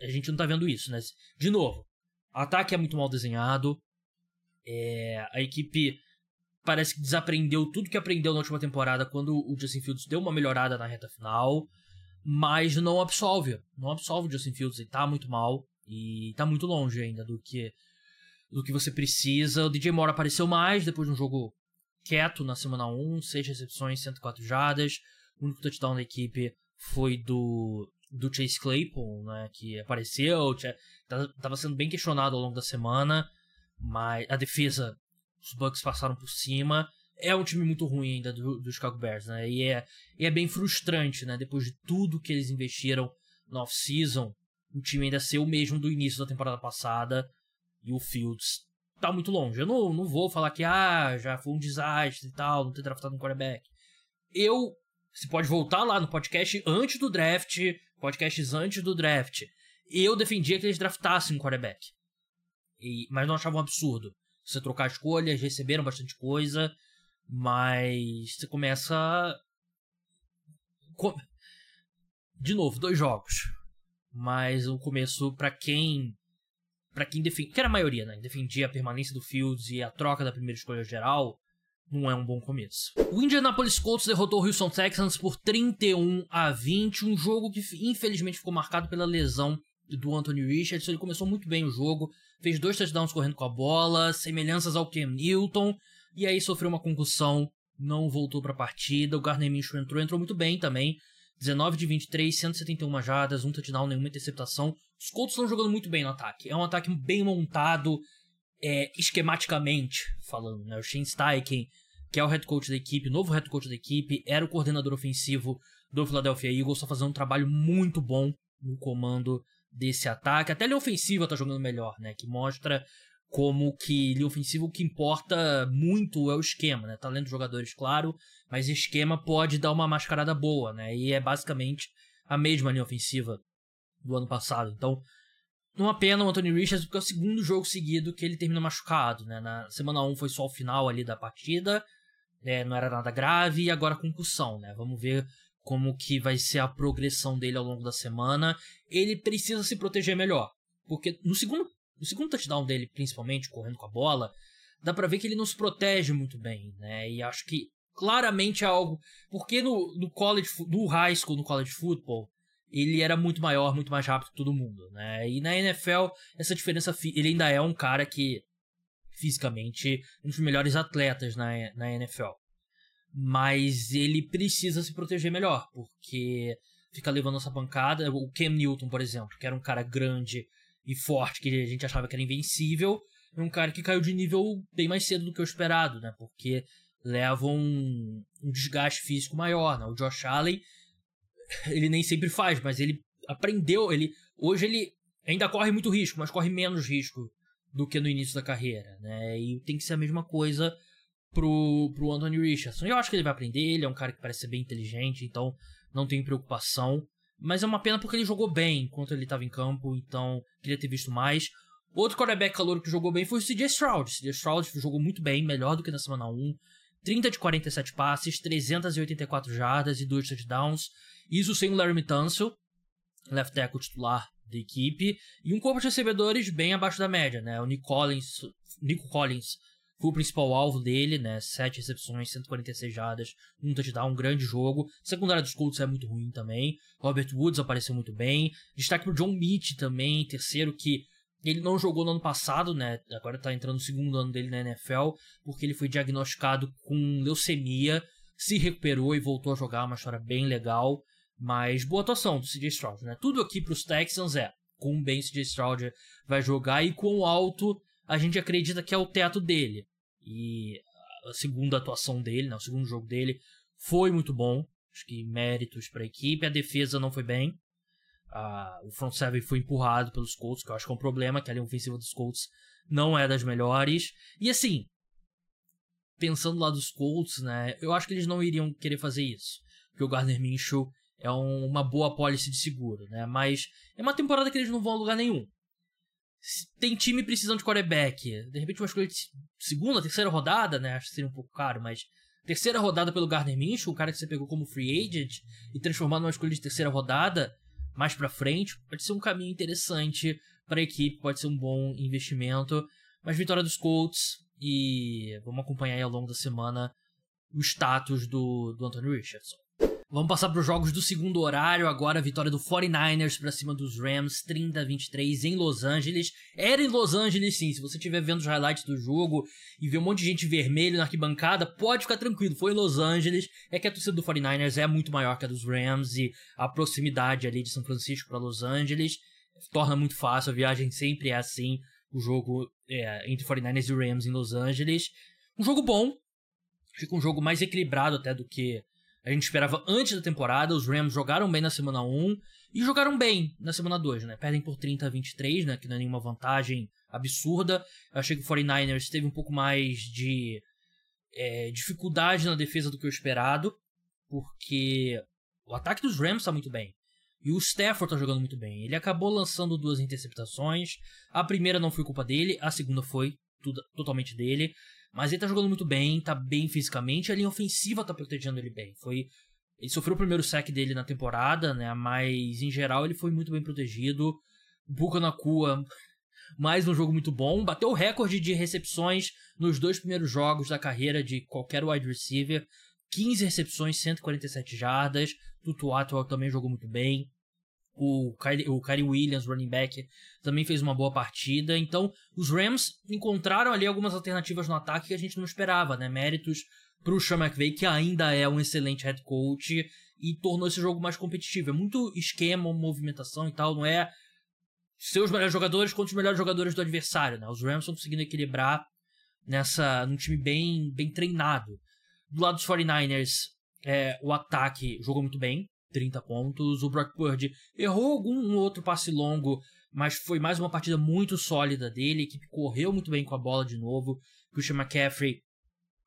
a gente não tá vendo isso, né? De novo, ataque é muito mal desenhado. É, a equipe parece que desaprendeu tudo que aprendeu na última temporada quando o Justin Fields deu uma melhorada na reta final. Mas não absolve. Não absolve o Justin Fields. Ele tá muito mal. E tá muito longe ainda do que do que você precisa. O DJ Moore apareceu mais depois de um jogo quieto na semana 1, 6 recepções, 104 jardas. O único touchdown da equipe foi do do Chase Claypool, né, que apareceu, estava sendo bem questionado ao longo da semana, mas a defesa, os Bucks passaram por cima. É um time muito ruim ainda do, do Chicago Bears, né, e é, e é bem frustrante, né, depois de tudo que eles investiram no off-season, o time ainda ser o mesmo do início da temporada passada, e o Fields tá muito longe. Eu não, não vou falar que, ah, já foi um desastre e tal, não ter draftado um quarterback. Eu você pode voltar lá no podcast antes do draft, podcasts antes do draft. Eu defendia que eles draftassem um quarterback. E, mas não achava um absurdo. Você trocar escolhas, receberam bastante coisa, mas você começa. De novo, dois jogos. Mas o começo, para quem. Para quem defende. Que era a maioria, né? Defendia a permanência do Fields e a troca da primeira escolha geral não é um bom começo. O Indianapolis Colts derrotou o Houston Texans por 31 a 20, um jogo que infelizmente ficou marcado pela lesão do Anthony Richardson. Ele começou muito bem o jogo, fez dois touchdowns correndo com a bola, semelhanças ao Cam Newton, e aí sofreu uma concussão, não voltou para a partida. O Gardner Minshew entrou, entrou muito bem também. 19 de 23, 171 jardas, um touchdown, nenhuma interceptação. Os Colts estão jogando muito bem no ataque. É um ataque bem montado, é, esquematicamente falando, né? O Shane Steichen, que é o head coach da equipe, novo head coach da equipe, era o coordenador ofensivo do Philadelphia Eagles, está fazendo um trabalho muito bom no comando desse ataque. Até a ofensiva está jogando melhor, né? Que mostra como que linha ofensiva o que importa muito é o esquema, né? Talento dos jogadores, claro, mas esquema pode dar uma mascarada boa, né? E é basicamente a mesma linha ofensiva do ano passado. Então, uma pena o Anthony Richards, porque é o segundo jogo seguido que ele termina machucado, né? Na semana 1 foi só o final ali da partida, né? não era nada grave, e agora concussão, né? Vamos ver como que vai ser a progressão dele ao longo da semana. Ele precisa se proteger melhor, porque no segundo, no segundo touchdown dele, principalmente, correndo com a bola, dá pra ver que ele não se protege muito bem, né? E acho que claramente é algo... Porque no, no college, no high school, no college football, ele era muito maior, muito mais rápido que todo mundo, né? E na NFL, essa diferença, ele ainda é um cara que, fisicamente, um dos melhores atletas na, na NFL. Mas ele precisa se proteger melhor, porque fica levando essa pancada. O Cam Newton, por exemplo, que era um cara grande e forte, que a gente achava que era invencível, é um cara que caiu de nível bem mais cedo do que o esperado, né? Porque leva um, um desgaste físico maior, né? O Josh Allen ele nem sempre faz, mas ele aprendeu, ele hoje ele ainda corre muito risco, mas corre menos risco do que no início da carreira, né? E tem que ser a mesma coisa pro, pro Anthony Richardson. Eu acho que ele vai aprender, ele é um cara que parece ser bem inteligente, então não tem preocupação. Mas é uma pena porque ele jogou bem enquanto ele estava em campo, então queria ter visto mais. Outro quarterback calor que jogou bem foi o CJ Stroud. CJ Stroud jogou muito bem, melhor do que na semana 1. 30 de 47 passes, 384 jardas e 2 touchdowns. Isso sem o Larry Tunsil, left tackle titular da equipe, e um corpo de recebedores bem abaixo da média, né? O Nick Collins, Nico Collins foi o principal alvo dele, né? 7 recepções, 146 jardas, um touchdown, um grande jogo. A secundária dos Colts é muito ruim também. Robert Woods apareceu muito bem. Destaque pro John Mitch também, terceiro que ele não jogou no ano passado, né? Agora tá entrando no segundo ano dele na NFL, porque ele foi diagnosticado com leucemia, se recuperou e voltou a jogar, uma história bem legal. Mas boa atuação do CJ Stroud, né? Tudo aqui pros Texans é com bem CJ Stroud vai jogar e quão alto a gente acredita que é o teto dele. E a segunda atuação dele, né, o segundo jogo dele foi muito bom. Acho que méritos para a equipe. A defesa não foi bem. o front seven foi empurrado pelos Colts, que eu acho que é um problema, que a linha ofensiva dos Colts não é das melhores. E assim, pensando lá dos Colts, né, eu acho que eles não iriam querer fazer isso. Porque o Gardner Minshew é um, uma boa policy de seguro, né? Mas é uma temporada que eles não vão a lugar nenhum. Tem time precisando de quarterback. De repente, uma escolha de segunda, terceira rodada, né? Acho que seria um pouco caro, mas terceira rodada pelo Gardner Minshew, o cara que você pegou como free agent, e transformar numa escolha de terceira rodada mais pra frente, pode ser um caminho interessante para a equipe, pode ser um bom investimento. Mas vitória dos Colts e vamos acompanhar aí ao longo da semana o status do, do Anthony Richardson. Vamos passar para os jogos do segundo horário. Agora vitória do 49ers para cima dos Rams, 30 a 23 em Los Angeles. Era em Los Angeles, sim. Se você estiver vendo os highlights do jogo e ver um monte de gente vermelho na arquibancada, pode ficar tranquilo. Foi em Los Angeles. É que a torcida do 49ers é muito maior que a dos Rams e a proximidade ali de São Francisco para Los Angeles torna muito fácil. A viagem sempre é assim. O jogo é, entre 49ers e Rams em Los Angeles. Um jogo bom. Fica um jogo mais equilibrado até do que a gente esperava antes da temporada. Os Rams jogaram bem na semana 1 e jogaram bem na semana 2, né? Perdem por 30 a 23, né? Que não é nenhuma vantagem absurda. Eu achei que o 49ers teve um pouco mais de é, dificuldade na defesa do que o esperado, porque o ataque dos Rams está muito bem. E o Stafford tá jogando muito bem. Ele acabou lançando duas interceptações. A primeira não foi culpa dele, a segunda foi tudo, totalmente dele. Mas ele tá jogando muito bem, tá bem fisicamente, a linha ofensiva tá protegendo ele bem. Foi ele sofreu o primeiro sack dele na temporada, né? Mas em geral ele foi muito bem protegido. Buca na cua, mais um jogo muito bom. Bateu o recorde de recepções nos dois primeiros jogos da carreira de qualquer wide receiver. 15 recepções, 147 jardas. Tutu Atwell também jogou muito bem. O Kyrie, o Kyrie Williams, running back, também fez uma boa partida. Então, os Rams encontraram ali algumas alternativas no ataque que a gente não esperava, né? Méritos pro Sean McVay, que ainda é um excelente head coach e tornou esse jogo mais competitivo. É muito esquema, movimentação e tal, não é seus melhores jogadores contra os melhores jogadores do adversário, né? Os Rams estão conseguindo equilibrar nessa num time bem, bem treinado. Do lado dos 49ers, é, o ataque jogou muito bem, 30 pontos. O Brock Purdy errou algum outro passe longo, mas foi mais uma partida muito sólida dele. A equipe correu muito bem com a bola de novo. Christian McCaffrey,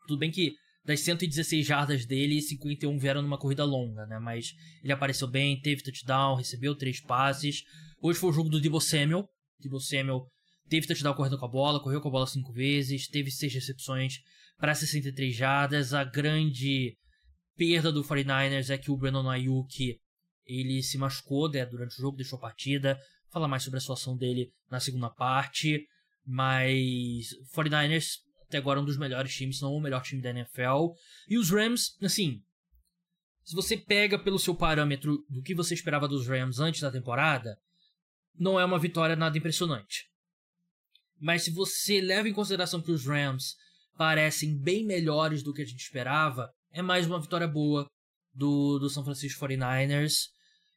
tudo bem que das 116 jardas dele, 51 vieram numa corrida longa, né? Mas ele apareceu bem, teve touchdown, recebeu três passes. Hoje foi o jogo do Debo Samuel. Debo Samuel teve touchdown correndo com a bola, correu com a bola cinco vezes, teve seis recepções para 63 jardas. A grande perda do 49ers é que o Brandon Ayuk ele se machucou né, durante o jogo, deixou a partida. Falar mais sobre a situação dele na segunda parte. Mas 49ers até agora é um dos melhores times, se não o melhor time da NFL. E os Rams, assim, se você pega pelo seu parâmetro do que você esperava dos Rams antes da temporada, não é uma vitória nada impressionante. Mas se você leva em consideração que os Rams parecem bem melhores do que a gente esperava, é mais uma vitória boa do, do São Francisco 49ers.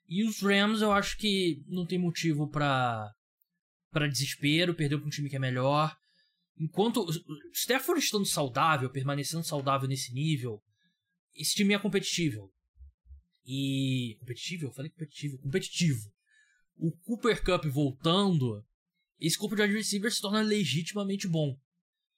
E os Rams eu acho que não tem motivo para para desespero, perdeu para um time que é melhor. Enquanto Stafford estando saudável, permanecendo saudável nesse nível, esse time é competitivo. E. Competitivo? Eu falei competitivo. Competitivo. O Cooper Cup voltando, esse corpo de wide receiver se torna legitimamente bom.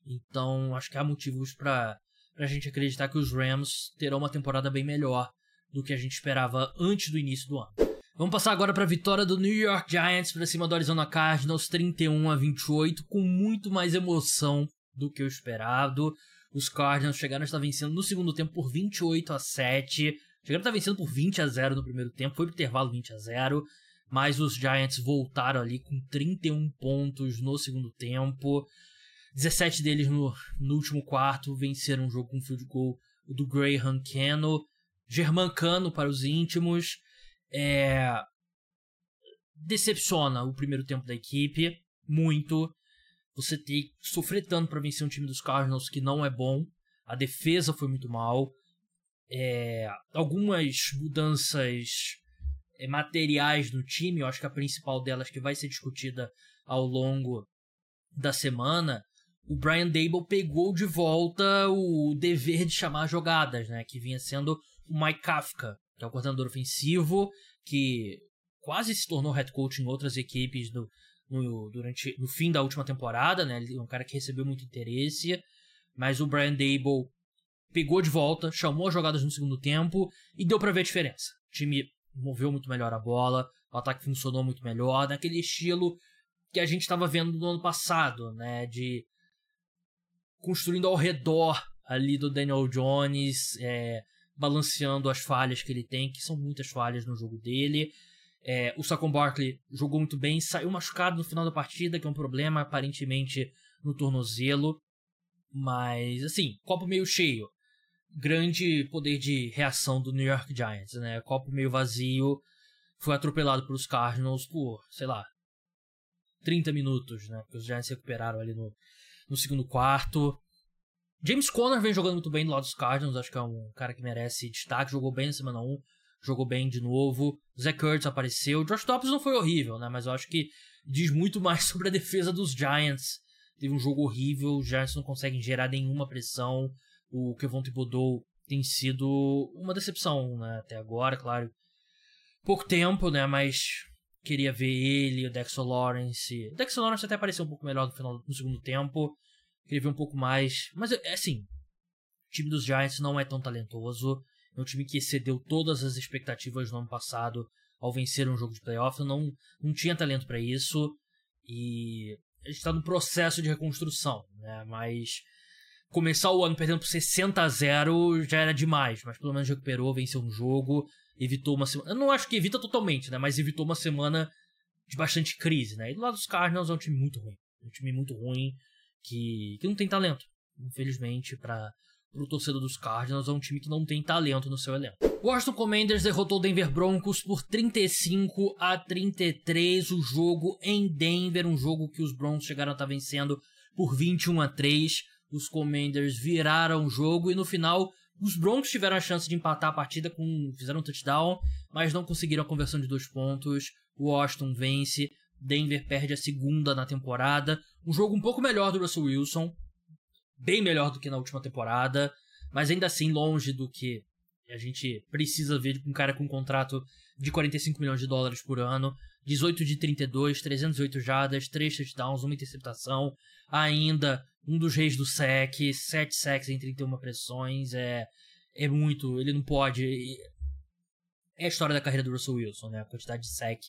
Então, acho que há motivos para pra gente acreditar que os Rams terão uma temporada bem melhor do que a gente esperava antes do início do ano. Vamos passar agora para a vitória do New York Giants para cima do Arizona Cardinals, 31 a 28, com muito mais emoção do que o esperado. Os Cardinals chegaram a estar vencendo no segundo tempo por 28 a 7. Chegaram a estar vencendo por 20 a 0 no primeiro tempo, foi pro intervalo 20 a 0. Mas os Giants voltaram ali com 31 pontos no segundo tempo. 17 deles no, no último quarto venceram o jogo com um field goal do Graham Cano. Germancano para os íntimos. É... Decepciona o primeiro tempo da equipe, muito. Você tem que sofrer tanto para vencer um time dos Cardinals que não é bom. A defesa foi muito mal. É... Algumas mudanças é, materiais no time, eu acho que a principal delas que vai ser discutida ao longo da semana, o Brian Dable pegou de volta o dever de chamar jogadas, né, que vinha sendo o Mike Kafka, que é o coordenador ofensivo, que quase se tornou head coach em outras equipes no, no, durante, no fim da última temporada, né? Ele é um cara que recebeu muito interesse, mas o Brian Dable pegou de volta, chamou as jogadas no segundo tempo e deu para ver a diferença. O time moveu muito melhor a bola, o ataque funcionou muito melhor, naquele estilo que a gente estava vendo no ano passado, né? De construindo ao redor ali do Daniel Jones, é, balanceando as falhas que ele tem, que são muitas falhas no jogo dele. É, o Saquon Barkley jogou muito bem, saiu machucado no final da partida, que é um problema aparentemente no tornozelo. Mas, assim, copo meio cheio. Grande poder de reação do New York Giants, né? Copo meio vazio. Foi atropelado pelos Cardinals por, sei lá, 30 minutos, né? Porque os Giants recuperaram ali no, no segundo quarto. James Conner vem jogando muito bem do lado dos Cardinals, acho que é um cara que merece destaque, jogou bem na semana 1, jogou bem de novo. Zach Kurtz apareceu. Josh Dobbs não foi horrível, né? Mas eu acho que diz muito mais sobre a defesa dos Giants. Teve um jogo horrível, os Giants não conseguem gerar nenhuma pressão. O Kevon Thibodeau tem sido uma decepção, né? Até agora, claro. Pouco tempo, né? Mas queria ver ele, o Dexter Lawrence. O Dexter Lawrence até apareceu um pouco melhor no, final, no segundo tempo. Queria ver um pouco mais. Mas, é assim, o time dos Giants não é tão talentoso. É um time que excedeu todas as expectativas no ano passado ao vencer um jogo de playoff. Não, não tinha talento para isso. E a gente está no processo de reconstrução, né? Mas começar o ano perdendo por 60 a 0 já era demais. Mas pelo menos recuperou, venceu um jogo, evitou uma semana. Eu não acho que evita totalmente, né? Mas evitou uma semana de bastante crise, né? E do lado dos Cardinals é um time muito ruim. Um time muito ruim que, que não tem talento. Infelizmente, para o torcedor dos Cardinals, é um time que não tem talento no seu elenco. Washington Commanders derrotou Denver Broncos por 35 a 33. O jogo em Denver, um jogo que os Broncos chegaram a estar vencendo por 21 a 3. Os Commanders viraram o jogo e no final os Broncos tiveram a chance de empatar a partida com fizeram um touchdown, mas não conseguiram a conversão de dois pontos. O Washington vence Denver perde a segunda na temporada. Um jogo um pouco melhor do Russell Wilson. Bem melhor do que na última temporada. Mas ainda assim longe do que a gente precisa ver de um cara com um contrato de 45 milhões de dólares por ano. 18 de 32, 308 jardas, 3 touchdowns, uma interceptação. Ainda um dos reis do sec, 7 sacks em 31 pressões. É, é muito. Ele não pode. É a história da carreira do Russell Wilson, né? A quantidade de sec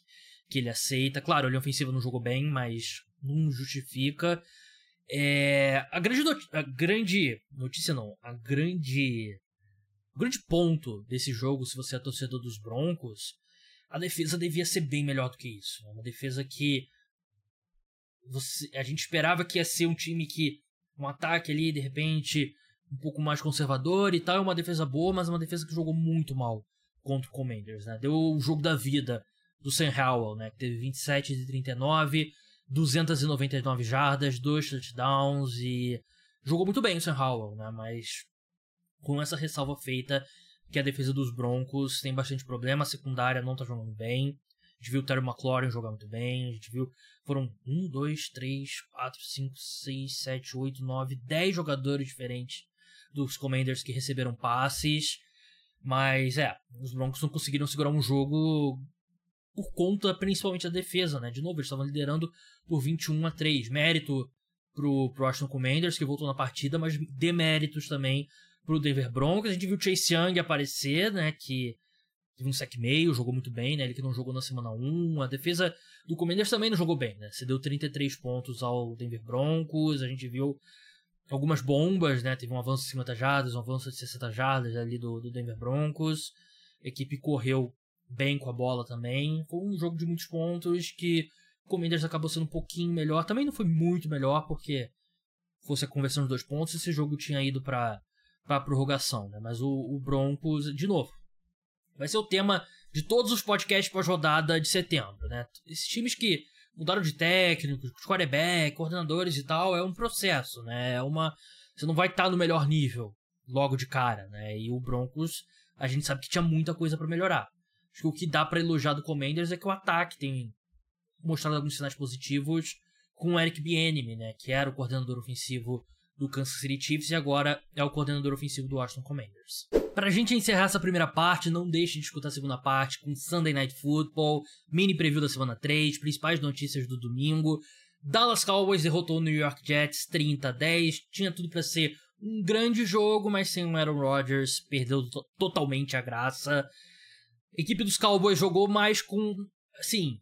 que ele aceita. Claro, a linha ofensiva não jogou bem, mas não justifica. É, a, grande a grande notícia, não, a grande. O grande ponto desse jogo, se você é torcedor dos Broncos, a defesa devia ser bem melhor do que isso. Né? Uma defesa que você, a gente esperava que ia ser um time que um ataque ali, de repente, um pouco mais conservador e tal, uma defesa boa, mas uma defesa que jogou muito mal contra o Commanders, né? Deu o jogo da vida do Sam Howell, né? Que teve 27 de 39, 299 jardas, dois touchdowns e jogou muito bem o Sam Howell, né? Mas com essa ressalva feita que a defesa dos Broncos tem bastante problema, a secundária não tá jogando bem. A gente viu o Terry McLaurin jogar muito bem, a gente viu foram 1, 2, 3, 4, 5, 6, 7, 8, 9, 10 jogadores diferentes dos Commanders que receberam passes. Mas é, os Broncos não conseguiram segurar um jogo por conta principalmente da defesa, né? De novo, eles estavam liderando por 21 a 3. Mérito pro, pro Washington Commanders, que voltou na partida, mas deméritos também pro Denver Broncos. A gente viu o Chase Young aparecer, né? Que, teve um sec meio, jogou muito bem, né? Ele que não jogou na semana 1. A defesa do Commanders também não jogou bem, né? Cedeu 33 pontos ao Denver Broncos. A gente viu algumas bombas, né? Teve um avanço de 50 jardas, um avanço de 60 jardas ali do, do Denver Broncos. A equipe correu bem com a bola também. Foi um jogo de muitos pontos que o Commanders acabou sendo um pouquinho melhor. Também não foi muito melhor, porque fosse a conversão de dois pontos, esse jogo tinha ido para para prorrogação, né? Mas o, o, Broncos, de novo, vai ser o tema de todos os podcasts pós-rodada de setembro, né? Esses times que mudaram de técnicos, quarterback, coordenadores e tal, é um processo, né? É uma você não vai estar no melhor nível logo de cara, né? E o Broncos, a gente sabe que tinha muita coisa para melhorar. Acho que o que dá para elogiar do Commanders é que o ataque tem mostrado alguns sinais positivos com o Eric Bieniemy, né, que era o coordenador ofensivo do Kansas City Chiefs e agora é o coordenador ofensivo do Washington Commanders. Pra gente encerrar essa primeira parte, não deixe de escutar a segunda parte com Sunday Night Football, mini preview da semana 3, principais notícias do domingo. Dallas Cowboys derrotou o New York Jets 30 a 10, tinha tudo para ser um grande jogo, mas sem o Aaron Rodgers, perdeu totalmente a graça. A equipe dos Cowboys jogou mais com, assim,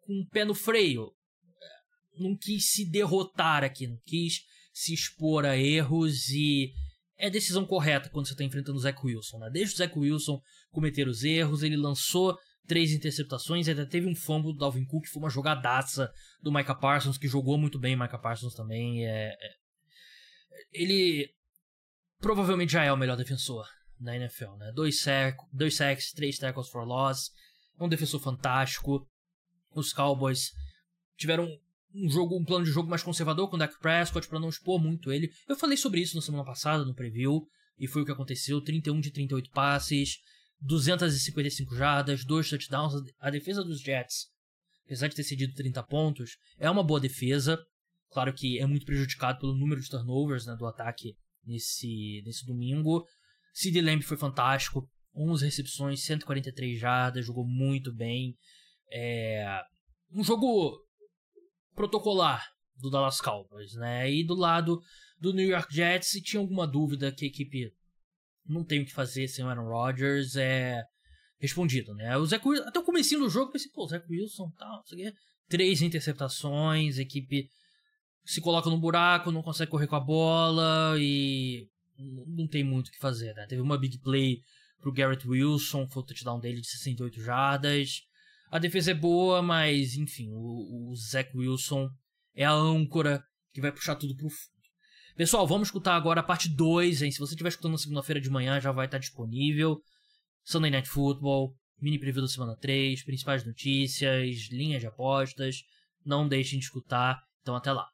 com o pé no freio. Não quis se derrotar aqui, não quis se expor a erros e é decisão correta quando você está enfrentando o Zach Wilson, né? Deixa o Zach Wilson cometer os erros, ele lançou três interceptações, ainda teve um fumble do Dalvin Cook, foi uma jogadaça do Micah Parsons, que jogou muito bem, Micah Parsons também, é, é... ele provavelmente já é o melhor defensor na NFL, né? Dois, sack, dois sacks, três tackles for loss, é um defensor fantástico, os Cowboys tiveram um jogo, um plano de jogo mais conservador com o Dak Prescott para não expor muito ele. Eu falei sobre isso na semana passada no preview e foi o que aconteceu, 31 de 38 passes, 255 jardas, dois touchdowns. A defesa dos Jets, apesar de ter cedido 30 pontos, é uma boa defesa. Claro que é muito prejudicado pelo número de turnovers né, do ataque nesse, nesse domingo. Sid Lamb foi fantástico, 11 recepções, 143 jardas, jogou muito bem. É um jogo protocolar do Dallas Cowboys, né? E do lado do New York Jets, se tinha alguma dúvida que a equipe não tem o que fazer sem o Aaron Rodgers, é respondido, né? O Zach Wilson, até o comecinho do jogo, eu pensei, pô, o Zach Wilson, tal, não sei o quê. Três interceptações, equipe se coloca no buraco, não consegue correr com a bola e não tem muito o que fazer, né? Teve uma big play pro Garrett Wilson, foi o touchdown dele de 68 jardas. A defesa é boa, mas enfim, o, o Zach Wilson é a âncora que vai puxar tudo pro fundo. Pessoal, vamos escutar agora a parte 2, hein? Se você estiver escutando na segunda-feira de manhã, já vai estar disponível. Sunday Night Football, mini preview da semana 3, principais notícias, linhas de apostas. Não deixem de escutar. Então até lá.